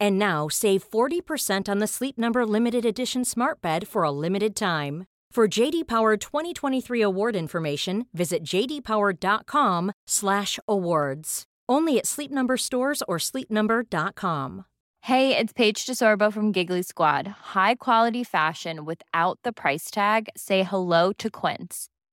And now save 40% on the Sleep Number limited edition Smart Bed for a limited time. For JD Power 2023 award information, visit jdpower.com/awards. Only at Sleep Number stores or sleepnumber.com. Hey, it's Paige DeSorbo from Giggly Squad. High quality fashion without the price tag. Say hello to Quince.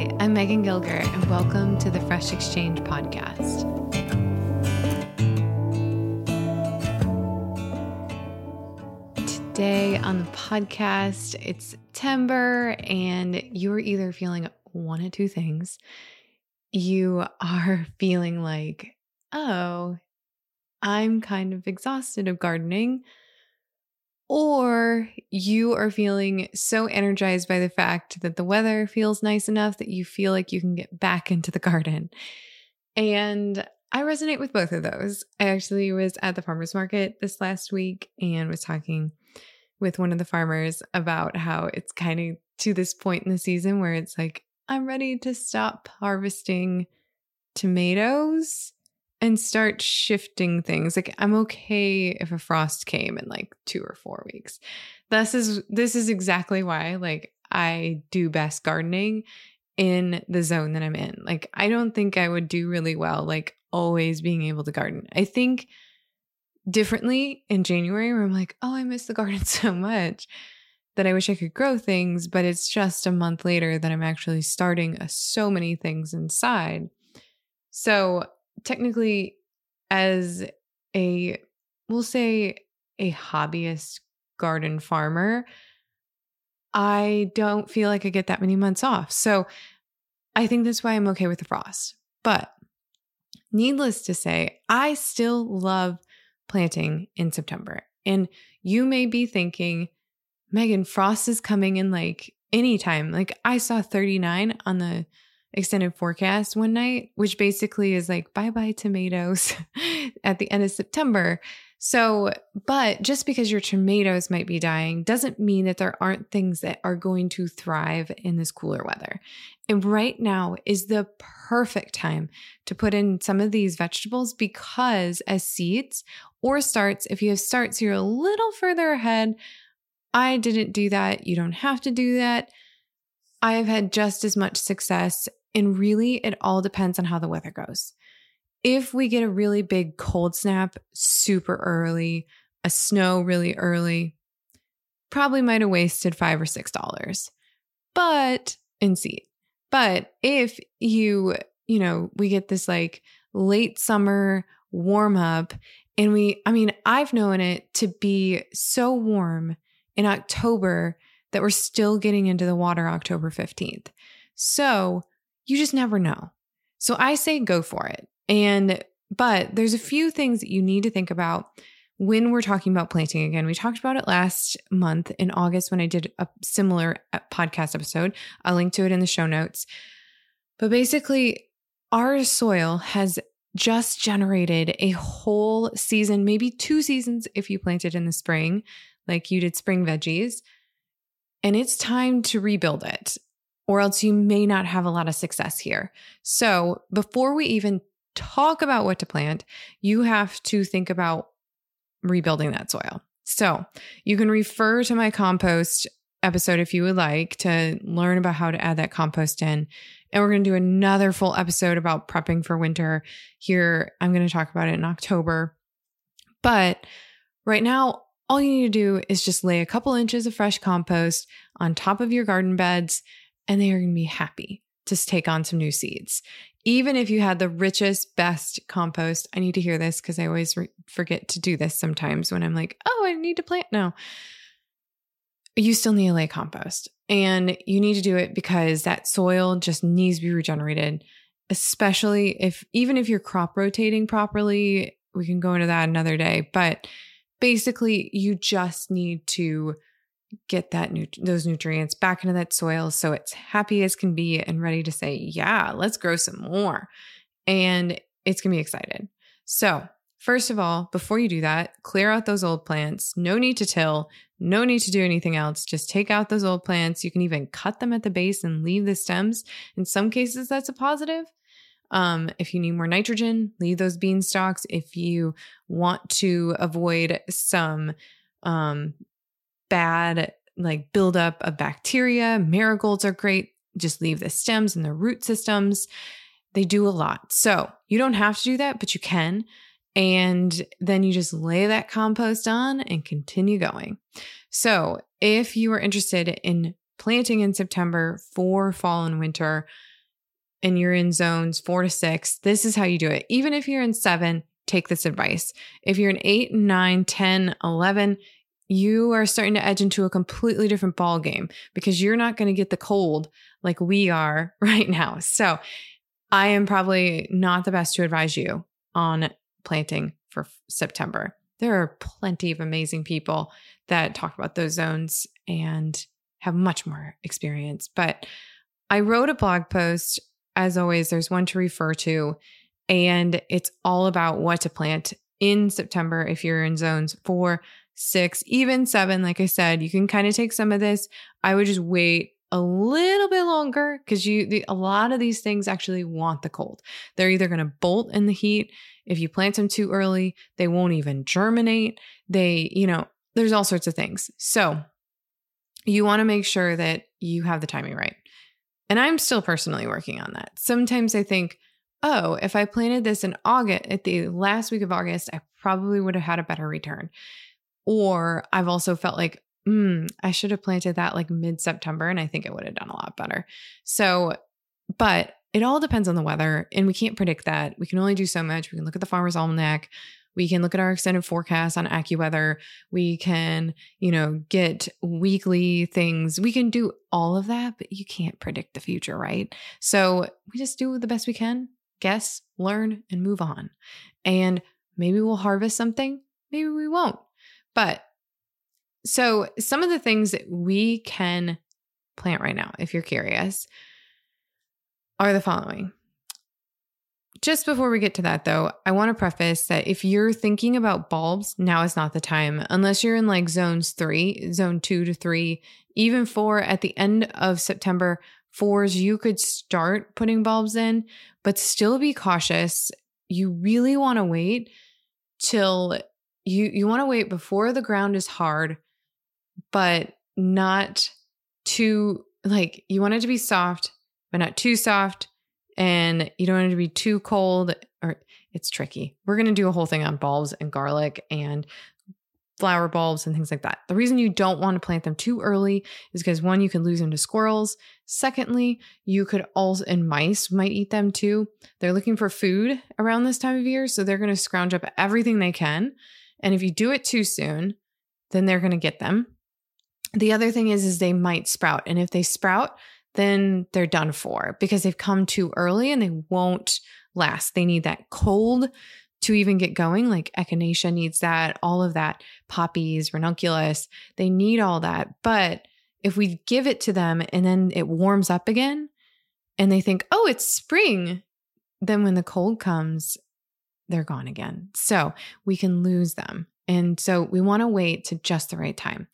I'm Megan Gilger, and welcome to the Fresh Exchange podcast. Today on the podcast, it's September, and you're either feeling one of two things. You are feeling like, oh, I'm kind of exhausted of gardening or you are feeling so energized by the fact that the weather feels nice enough that you feel like you can get back into the garden. And I resonate with both of those. I actually was at the farmers market this last week and was talking with one of the farmers about how it's kind of to this point in the season where it's like, I'm ready to stop harvesting tomatoes and start shifting things. Like I'm okay if a frost came in like 2 or 4 weeks. This is this is exactly why like I do best gardening in the zone that I'm in. Like I don't think I would do really well like always being able to garden. I think differently in January where I'm like, "Oh, I miss the garden so much." That I wish I could grow things, but it's just a month later that I'm actually starting a, so many things inside. So technically as a we'll say a hobbyist garden farmer i don't feel like i get that many months off. So i think that's why i'm okay with the frost. But needless to say i still love planting in september. And you may be thinking megan frost is coming in like anytime. Like i saw 39 on the extended forecast one night, which basically is like bye bye tomatoes at the end of September. So, but just because your tomatoes might be dying doesn't mean that there aren't things that are going to thrive in this cooler weather. And right now is the perfect time to put in some of these vegetables because as seeds or starts, if you have starts, you're a little further ahead. I didn't do that. You don't have to do that. I have had just as much success and really, it all depends on how the weather goes. If we get a really big cold snap super early, a snow really early, probably might have wasted five or six dollars. But in seed. But if you, you know, we get this like late summer warm up and we, I mean, I've known it to be so warm in October that we're still getting into the water October 15th. So you just never know. So I say go for it. And, but there's a few things that you need to think about when we're talking about planting again. We talked about it last month in August when I did a similar uh, podcast episode. I'll link to it in the show notes. But basically, our soil has just generated a whole season, maybe two seasons if you planted in the spring, like you did spring veggies. And it's time to rebuild it, or else you may not have a lot of success here. So, before we even talk about what to plant, you have to think about rebuilding that soil. So, you can refer to my compost episode if you would like to learn about how to add that compost in. And we're going to do another full episode about prepping for winter here. I'm going to talk about it in October. But right now, all you need to do is just lay a couple inches of fresh compost on top of your garden beds, and they are going to be happy to take on some new seeds. Even if you had the richest, best compost, I need to hear this because I always re- forget to do this sometimes when I'm like, oh, I need to plant. No, you still need to lay compost. And you need to do it because that soil just needs to be regenerated, especially if, even if you're crop rotating properly, we can go into that another day. But basically, you just need to get that nu- those nutrients back into that soil so it's happy as can be and ready to say, yeah, let's grow some more. And it's going to be excited. So, First of all, before you do that, clear out those old plants. No need to till, no need to do anything else. Just take out those old plants. You can even cut them at the base and leave the stems. In some cases, that's a positive. Um, if you need more nitrogen, leave those bean stalks. If you want to avoid some um, bad like buildup of bacteria, marigolds are great. Just leave the stems and the root systems. They do a lot. So you don't have to do that, but you can. And then you just lay that compost on and continue going. So, if you are interested in planting in September for fall and winter, and you're in zones four to six, this is how you do it. Even if you're in seven, take this advice. If you're in eight, nine, 10, 11, you are starting to edge into a completely different ball game because you're not going to get the cold like we are right now. So, I am probably not the best to advise you on planting for September. There are plenty of amazing people that talk about those zones and have much more experience. But I wrote a blog post. As always, there's one to refer to, and it's all about what to plant in September if you're in zones four, six, even seven. Like I said, you can kind of take some of this. I would just wait a little bit longer because you the, a lot of these things actually want the cold. They're either going to bolt in the heat. If you plant them too early, they won't even germinate. They, you know, there's all sorts of things. So you want to make sure that you have the timing right. And I'm still personally working on that. Sometimes I think, oh, if I planted this in August, at the last week of August, I probably would have had a better return. Or I've also felt like, mm, I should have planted that like mid September and I think it would have done a lot better. So, but it all depends on the weather and we can't predict that. We can only do so much. We can look at the farmer's almanac. We can look at our extended forecast on AccuWeather. We can, you know, get weekly things. We can do all of that, but you can't predict the future, right? So we just do the best we can, guess, learn, and move on. And maybe we'll harvest something, maybe we won't. But so, some of the things that we can plant right now, if you're curious, are the following. Just before we get to that, though, I want to preface that if you're thinking about bulbs, now is not the time, unless you're in like zones three, zone two to three, even four at the end of September. Fours, you could start putting bulbs in, but still be cautious. You really want to wait till you you want to wait before the ground is hard but not too like you want it to be soft, but not too soft. And you don't want it to be too cold or it's tricky. We're going to do a whole thing on bulbs and garlic and flower bulbs and things like that. The reason you don't want to plant them too early is because one, you can lose them to squirrels. Secondly, you could also, and mice might eat them too. They're looking for food around this time of year. So they're going to scrounge up everything they can. And if you do it too soon, then they're going to get them the other thing is is they might sprout and if they sprout then they're done for because they've come too early and they won't last they need that cold to even get going like echinacea needs that all of that poppies ranunculus they need all that but if we give it to them and then it warms up again and they think oh it's spring then when the cold comes they're gone again. So we can lose them. And so we want to wait to just the right time.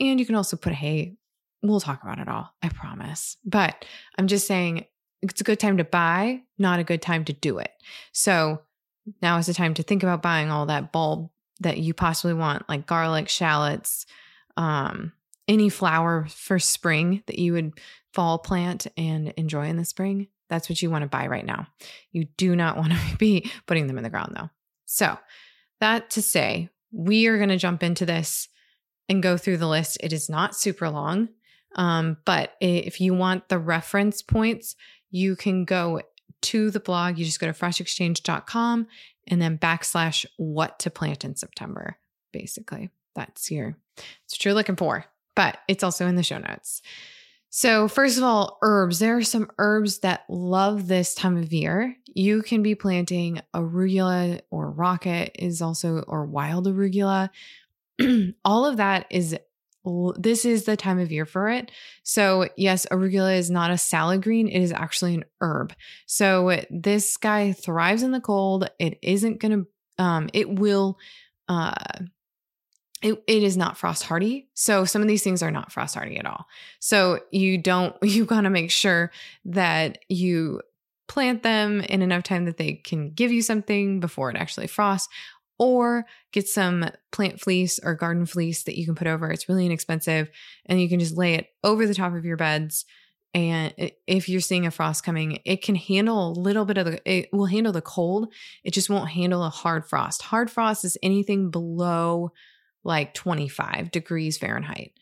And you can also put, hey, we'll talk about it all, I promise. But I'm just saying it's a good time to buy, not a good time to do it. So now is the time to think about buying all that bulb that you possibly want, like garlic, shallots, um, any flower for spring that you would fall plant and enjoy in the spring. That's what you want to buy right now. You do not want to be putting them in the ground though. So, that to say, we are going to jump into this and go through the list. It is not super long, um, but if you want the reference points, you can go to the blog. You just go to freshexchange.com and then backslash what to plant in September. Basically, that's your that's what you're looking for. But it's also in the show notes. So, first of all, herbs. There are some herbs that love this time of year. You can be planting arugula or rocket is also or wild arugula. all of that is this is the time of year for it. So, yes, arugula is not a salad green, it is actually an herb. So, this guy thrives in the cold. It isn't going to um it will uh it, it is not frost hardy. So some of these things are not frost hardy at all. So you don't you got to make sure that you plant them in enough time that they can give you something before it actually frosts or get some plant fleece or garden fleece that you can put over. It's really inexpensive and you can just lay it over the top of your beds. And if you're seeing a frost coming, it can handle a little bit of the, it will handle the cold. It just won't handle a hard frost. Hard frost is anything below like 25 degrees Fahrenheit.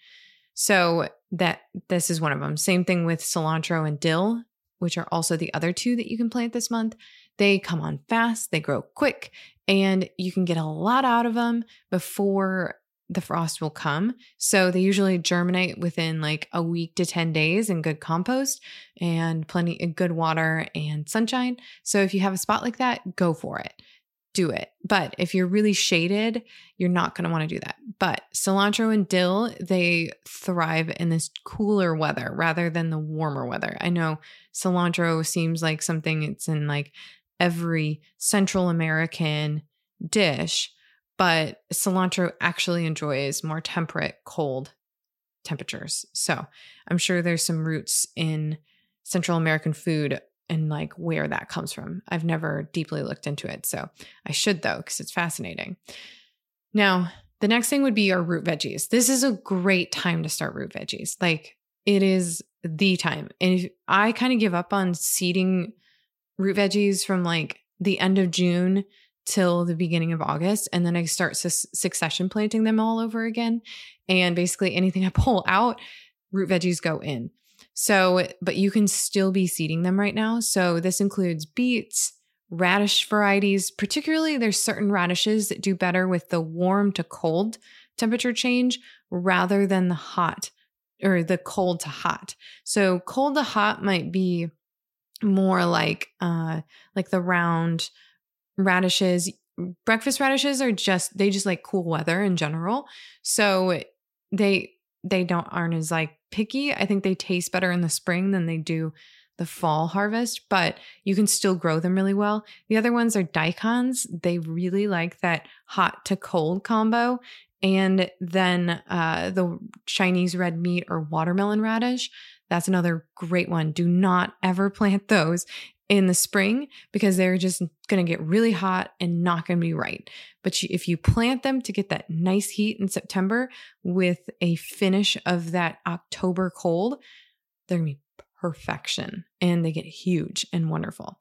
So that this is one of them. Same thing with cilantro and dill, which are also the other two that you can plant this month. They come on fast, they grow quick, and you can get a lot out of them before the frost will come. So they usually germinate within like a week to 10 days in good compost and plenty of good water and sunshine. So if you have a spot like that, go for it. Do it. But if you're really shaded, you're not going to want to do that. But cilantro and dill, they thrive in this cooler weather rather than the warmer weather. I know cilantro seems like something it's in like every Central American dish, but cilantro actually enjoys more temperate, cold temperatures. So I'm sure there's some roots in Central American food and like where that comes from. I've never deeply looked into it. So I should though, because it's fascinating. Now, the next thing would be our root veggies. This is a great time to start root veggies. Like it is the time. And I kind of give up on seeding root veggies from like the end of June till the beginning of August. And then I start su- succession planting them all over again. And basically anything I pull out, root veggies go in. So, but you can still be seeding them right now. So this includes beets, radish varieties, particularly there's certain radishes that do better with the warm to cold temperature change rather than the hot or the cold to hot. So cold to hot might be more like uh like the round radishes. Breakfast radishes are just they just like cool weather in general. So they they don't aren't as like picky. I think they taste better in the spring than they do the fall harvest but you can still grow them really well. The other ones are daikons. They really like that hot to cold combo. And then uh, the chinese red meat or watermelon radish that's another great one. Do not ever plant those in the spring because they're just going to get really hot and not going to be right. But if you plant them to get that nice heat in September with a finish of that October cold, they're going to be perfection and they get huge and wonderful.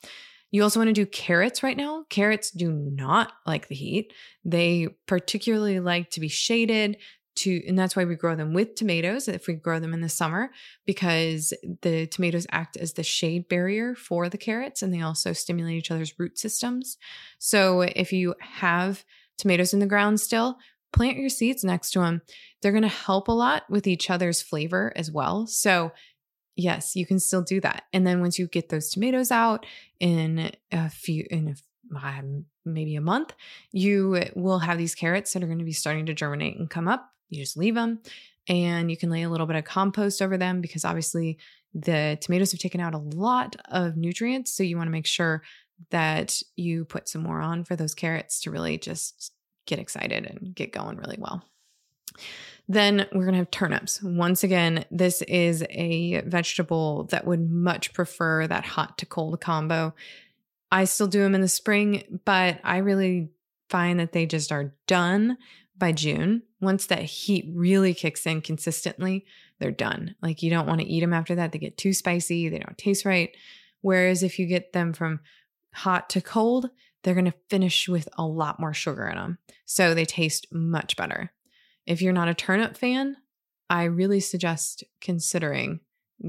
You also want to do carrots right now. Carrots do not like the heat. They particularly like to be shaded, to and that's why we grow them with tomatoes if we grow them in the summer because the tomatoes act as the shade barrier for the carrots and they also stimulate each other's root systems. So if you have tomatoes in the ground still plant your seeds next to them they're going to help a lot with each other's flavor as well. So yes you can still do that. And then once you get those tomatoes out in a few in a um, maybe a month, you will have these carrots that are going to be starting to germinate and come up. You just leave them and you can lay a little bit of compost over them because obviously the tomatoes have taken out a lot of nutrients. So you want to make sure that you put some more on for those carrots to really just get excited and get going really well. Then we're going to have turnips. Once again, this is a vegetable that would much prefer that hot to cold combo. I still do them in the spring, but I really find that they just are done by June. Once that heat really kicks in consistently, they're done. Like you don't want to eat them after that. They get too spicy, they don't taste right. Whereas if you get them from hot to cold, they're going to finish with a lot more sugar in them. So they taste much better. If you're not a turnip fan, I really suggest considering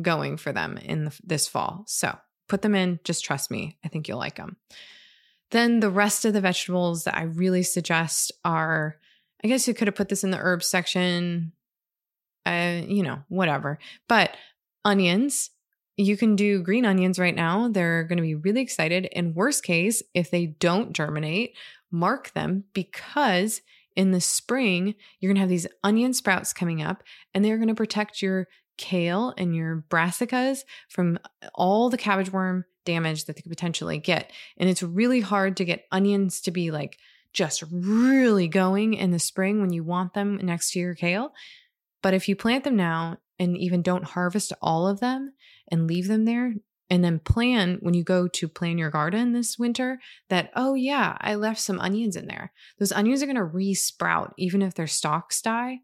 going for them in the, this fall. So put them in, just trust me. I think you'll like them. Then the rest of the vegetables that I really suggest are I guess you could have put this in the herbs section, uh, you know, whatever. But onions, you can do green onions right now. They're going to be really excited. In worst case, if they don't germinate, mark them because in the spring, you're going to have these onion sprouts coming up and they're going to protect your kale and your brassicas from all the cabbage worm damage that they could potentially get. And it's really hard to get onions to be like just really going in the spring when you want them next to your kale. But if you plant them now and even don't harvest all of them and leave them there, and then plan when you go to plan your garden this winter that, oh, yeah, I left some onions in there. Those onions are going to resprout even if their stalks die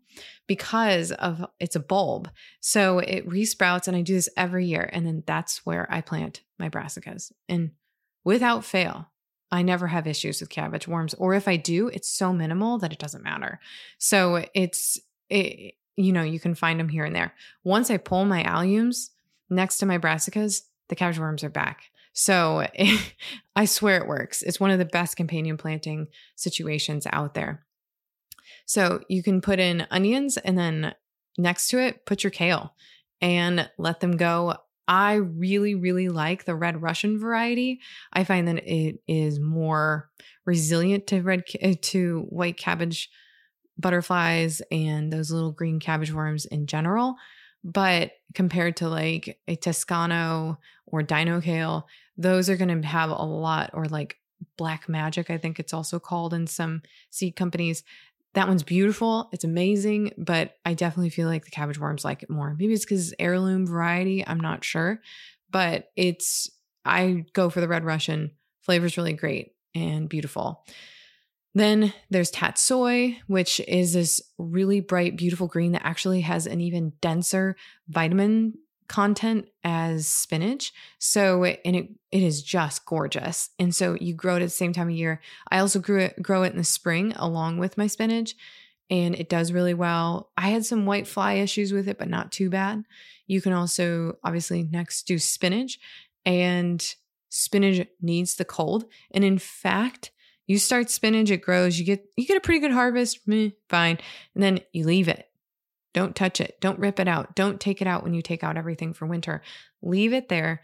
because of it's a bulb. So it resprouts, and I do this every year. And then that's where I plant my brassicas. And without fail, I never have issues with cabbage worms, or if I do, it's so minimal that it doesn't matter. So it's, it, you know, you can find them here and there. Once I pull my alliums next to my brassicas, the cabbage worms are back. So I swear it works. It's one of the best companion planting situations out there. So you can put in onions and then next to it, put your kale and let them go I really, really like the red Russian variety. I find that it is more resilient to red uh, to white cabbage butterflies and those little green cabbage worms in general. But compared to like a Toscano or Dino Kale, those are going to have a lot, or like Black Magic, I think it's also called in some seed companies. That one's beautiful. It's amazing, but I definitely feel like the cabbage worms like it more. Maybe it's because heirloom variety. I'm not sure, but it's, I go for the red Russian. Flavor's really great and beautiful. Then there's Tatsoi, which is this really bright, beautiful green that actually has an even denser vitamin content as spinach. So and it it is just gorgeous. And so you grow it at the same time of year. I also grew it grow it in the spring along with my spinach and it does really well. I had some white fly issues with it but not too bad. You can also obviously next do spinach and spinach needs the cold and in fact you start spinach it grows you get you get a pretty good harvest meh, fine and then you leave it don't touch it. Don't rip it out. Don't take it out when you take out everything for winter. Leave it there.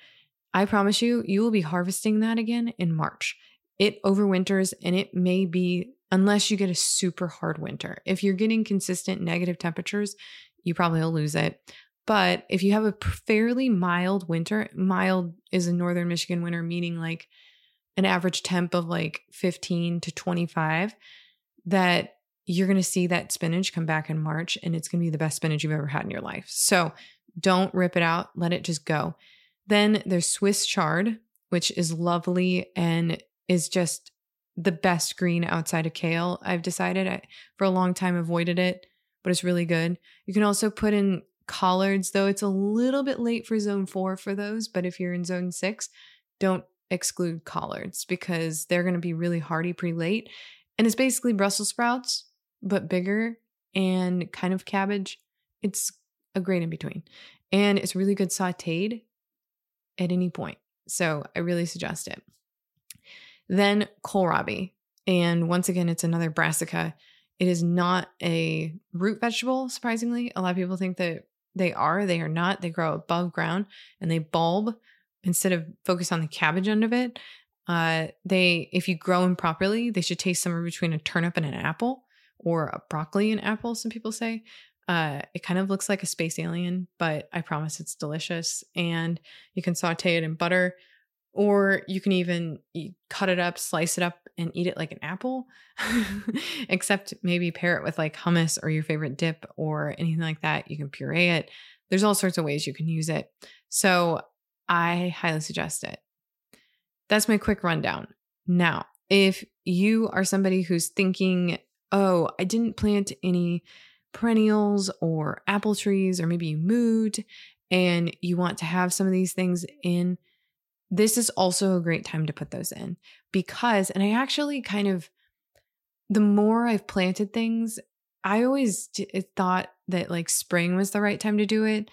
I promise you, you will be harvesting that again in March. It overwinters and it may be, unless you get a super hard winter. If you're getting consistent negative temperatures, you probably will lose it. But if you have a fairly mild winter, mild is a northern Michigan winter, meaning like an average temp of like 15 to 25, that you're going to see that spinach come back in March and it's going to be the best spinach you've ever had in your life. So don't rip it out, let it just go. Then there's Swiss chard, which is lovely and is just the best green outside of kale. I've decided I, for a long time avoided it, but it's really good. You can also put in collards, though it's a little bit late for zone four for those. But if you're in zone six, don't exclude collards because they're going to be really hardy pretty late. And it's basically Brussels sprouts but bigger and kind of cabbage. It's a great in between. And it's really good sauteed at any point. So I really suggest it. Then kohlrabi. And once again, it's another brassica. It is not a root vegetable, surprisingly. A lot of people think that they are. They are not. They grow above ground and they bulb instead of focus on the cabbage end of it. Uh, they, if you grow them properly, they should taste somewhere between a turnip and an apple or a broccoli and apple, some people say. Uh, it kind of looks like a space alien, but I promise it's delicious. And you can saute it in butter or you can even eat, cut it up, slice it up, and eat it like an apple, except maybe pair it with like hummus or your favorite dip or anything like that. You can puree it. There's all sorts of ways you can use it. So I highly suggest it. That's my quick rundown. Now, if you are somebody who's thinking, oh, I didn't plant any perennials or apple trees, or maybe you moved and you want to have some of these things in this is also a great time to put those in because, and I actually kind of, the more I've planted things, I always eh, thought that like spring was the right time to do it.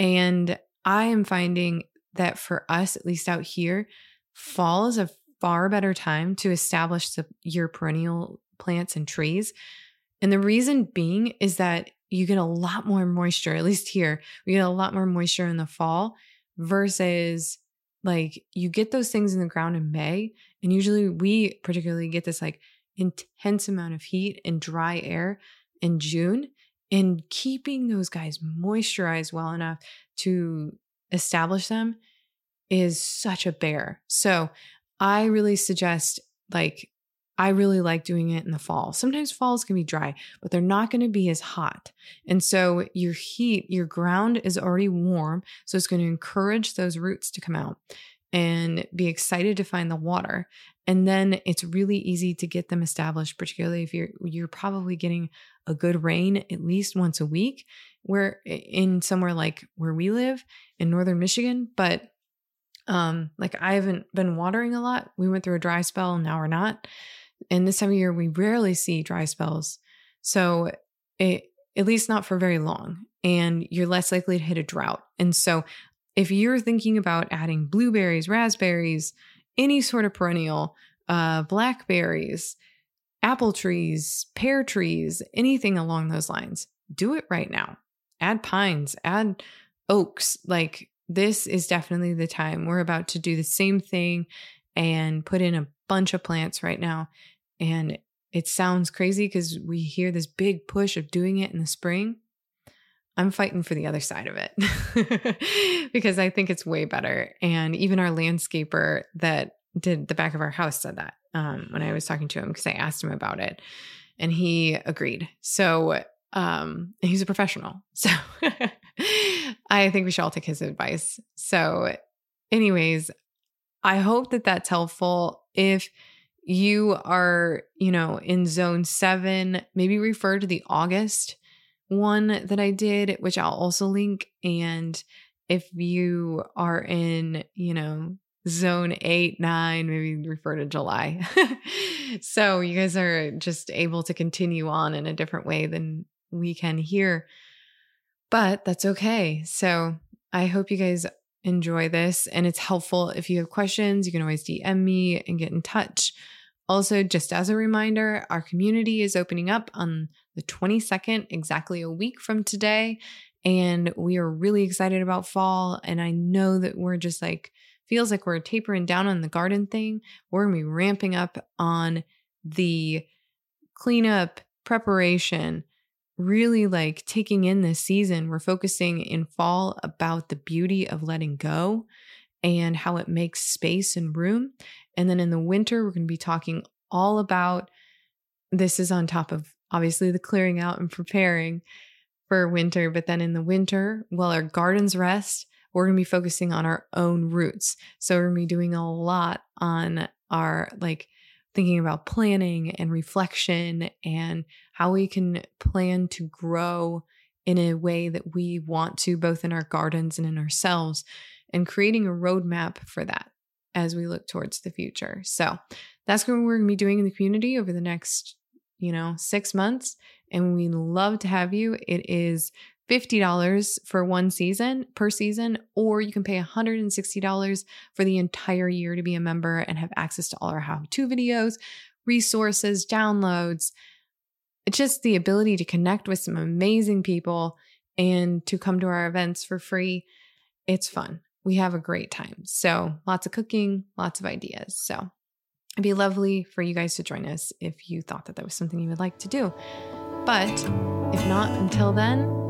And I am finding that for us, at least out here, fall is a far better time to establish the, your perennial plants and trees. And the reason being is that you get a lot more moisture, at least here, we get a lot more moisture in the fall versus like you get those things in the ground in May, and usually we particularly get this like intense amount of heat and dry air in June. And keeping those guys moisturized well enough to establish them is such a bear. So I really suggest like I really like doing it in the fall. Sometimes falls can be dry, but they're not going to be as hot. And so your heat, your ground is already warm. So it's going to encourage those roots to come out and be excited to find the water. And then it's really easy to get them established, particularly if you're you're probably getting a good rain at least once a week. Where in somewhere like where we live in northern Michigan, but um like I haven't been watering a lot. We went through a dry spell, now we're not and this time of year we rarely see dry spells. So it, at least not for very long and you're less likely to hit a drought. And so if you're thinking about adding blueberries raspberries any sort of perennial uh, blackberries apple trees pear trees anything along those lines do it right now. Add pines add oaks. Like this is definitely the time. We're about to do the same thing and put in a bunch of plants right now. And it sounds crazy because we hear this big push of doing it in the spring. I'm fighting for the other side of it because I think it's way better. And even our landscaper that did the back of our house said that um, when I was talking to him because I asked him about it and he agreed. So um, he's a professional. So I think we should all take his advice. So, anyways, I hope that that's helpful. If you are, you know, in zone seven, maybe refer to the August one that I did, which I'll also link. And if you are in, you know, zone eight, nine, maybe refer to July. so you guys are just able to continue on in a different way than we can here. But that's okay. So I hope you guys enjoy this and it's helpful. If you have questions, you can always DM me and get in touch. Also, just as a reminder, our community is opening up on the 22nd, exactly a week from today. And we are really excited about fall. And I know that we're just like, feels like we're tapering down on the garden thing. We're going to be ramping up on the cleanup, preparation, really like taking in this season. We're focusing in fall about the beauty of letting go and how it makes space and room. And then in the winter, we're going to be talking all about this is on top of obviously the clearing out and preparing for winter. But then in the winter, while our gardens rest, we're going to be focusing on our own roots. So we're going to be doing a lot on our like thinking about planning and reflection and how we can plan to grow in a way that we want to, both in our gardens and in ourselves, and creating a roadmap for that as we look towards the future. So that's what we're going to be doing in the community over the next, you know, six months. And we love to have you. It is $50 for one season per season, or you can pay $160 for the entire year to be a member and have access to all our how to videos, resources, downloads. It's just the ability to connect with some amazing people and to come to our events for free. It's fun. We have a great time. So, lots of cooking, lots of ideas. So, it'd be lovely for you guys to join us if you thought that that was something you would like to do. But if not, until then,